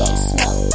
DJ Smoke.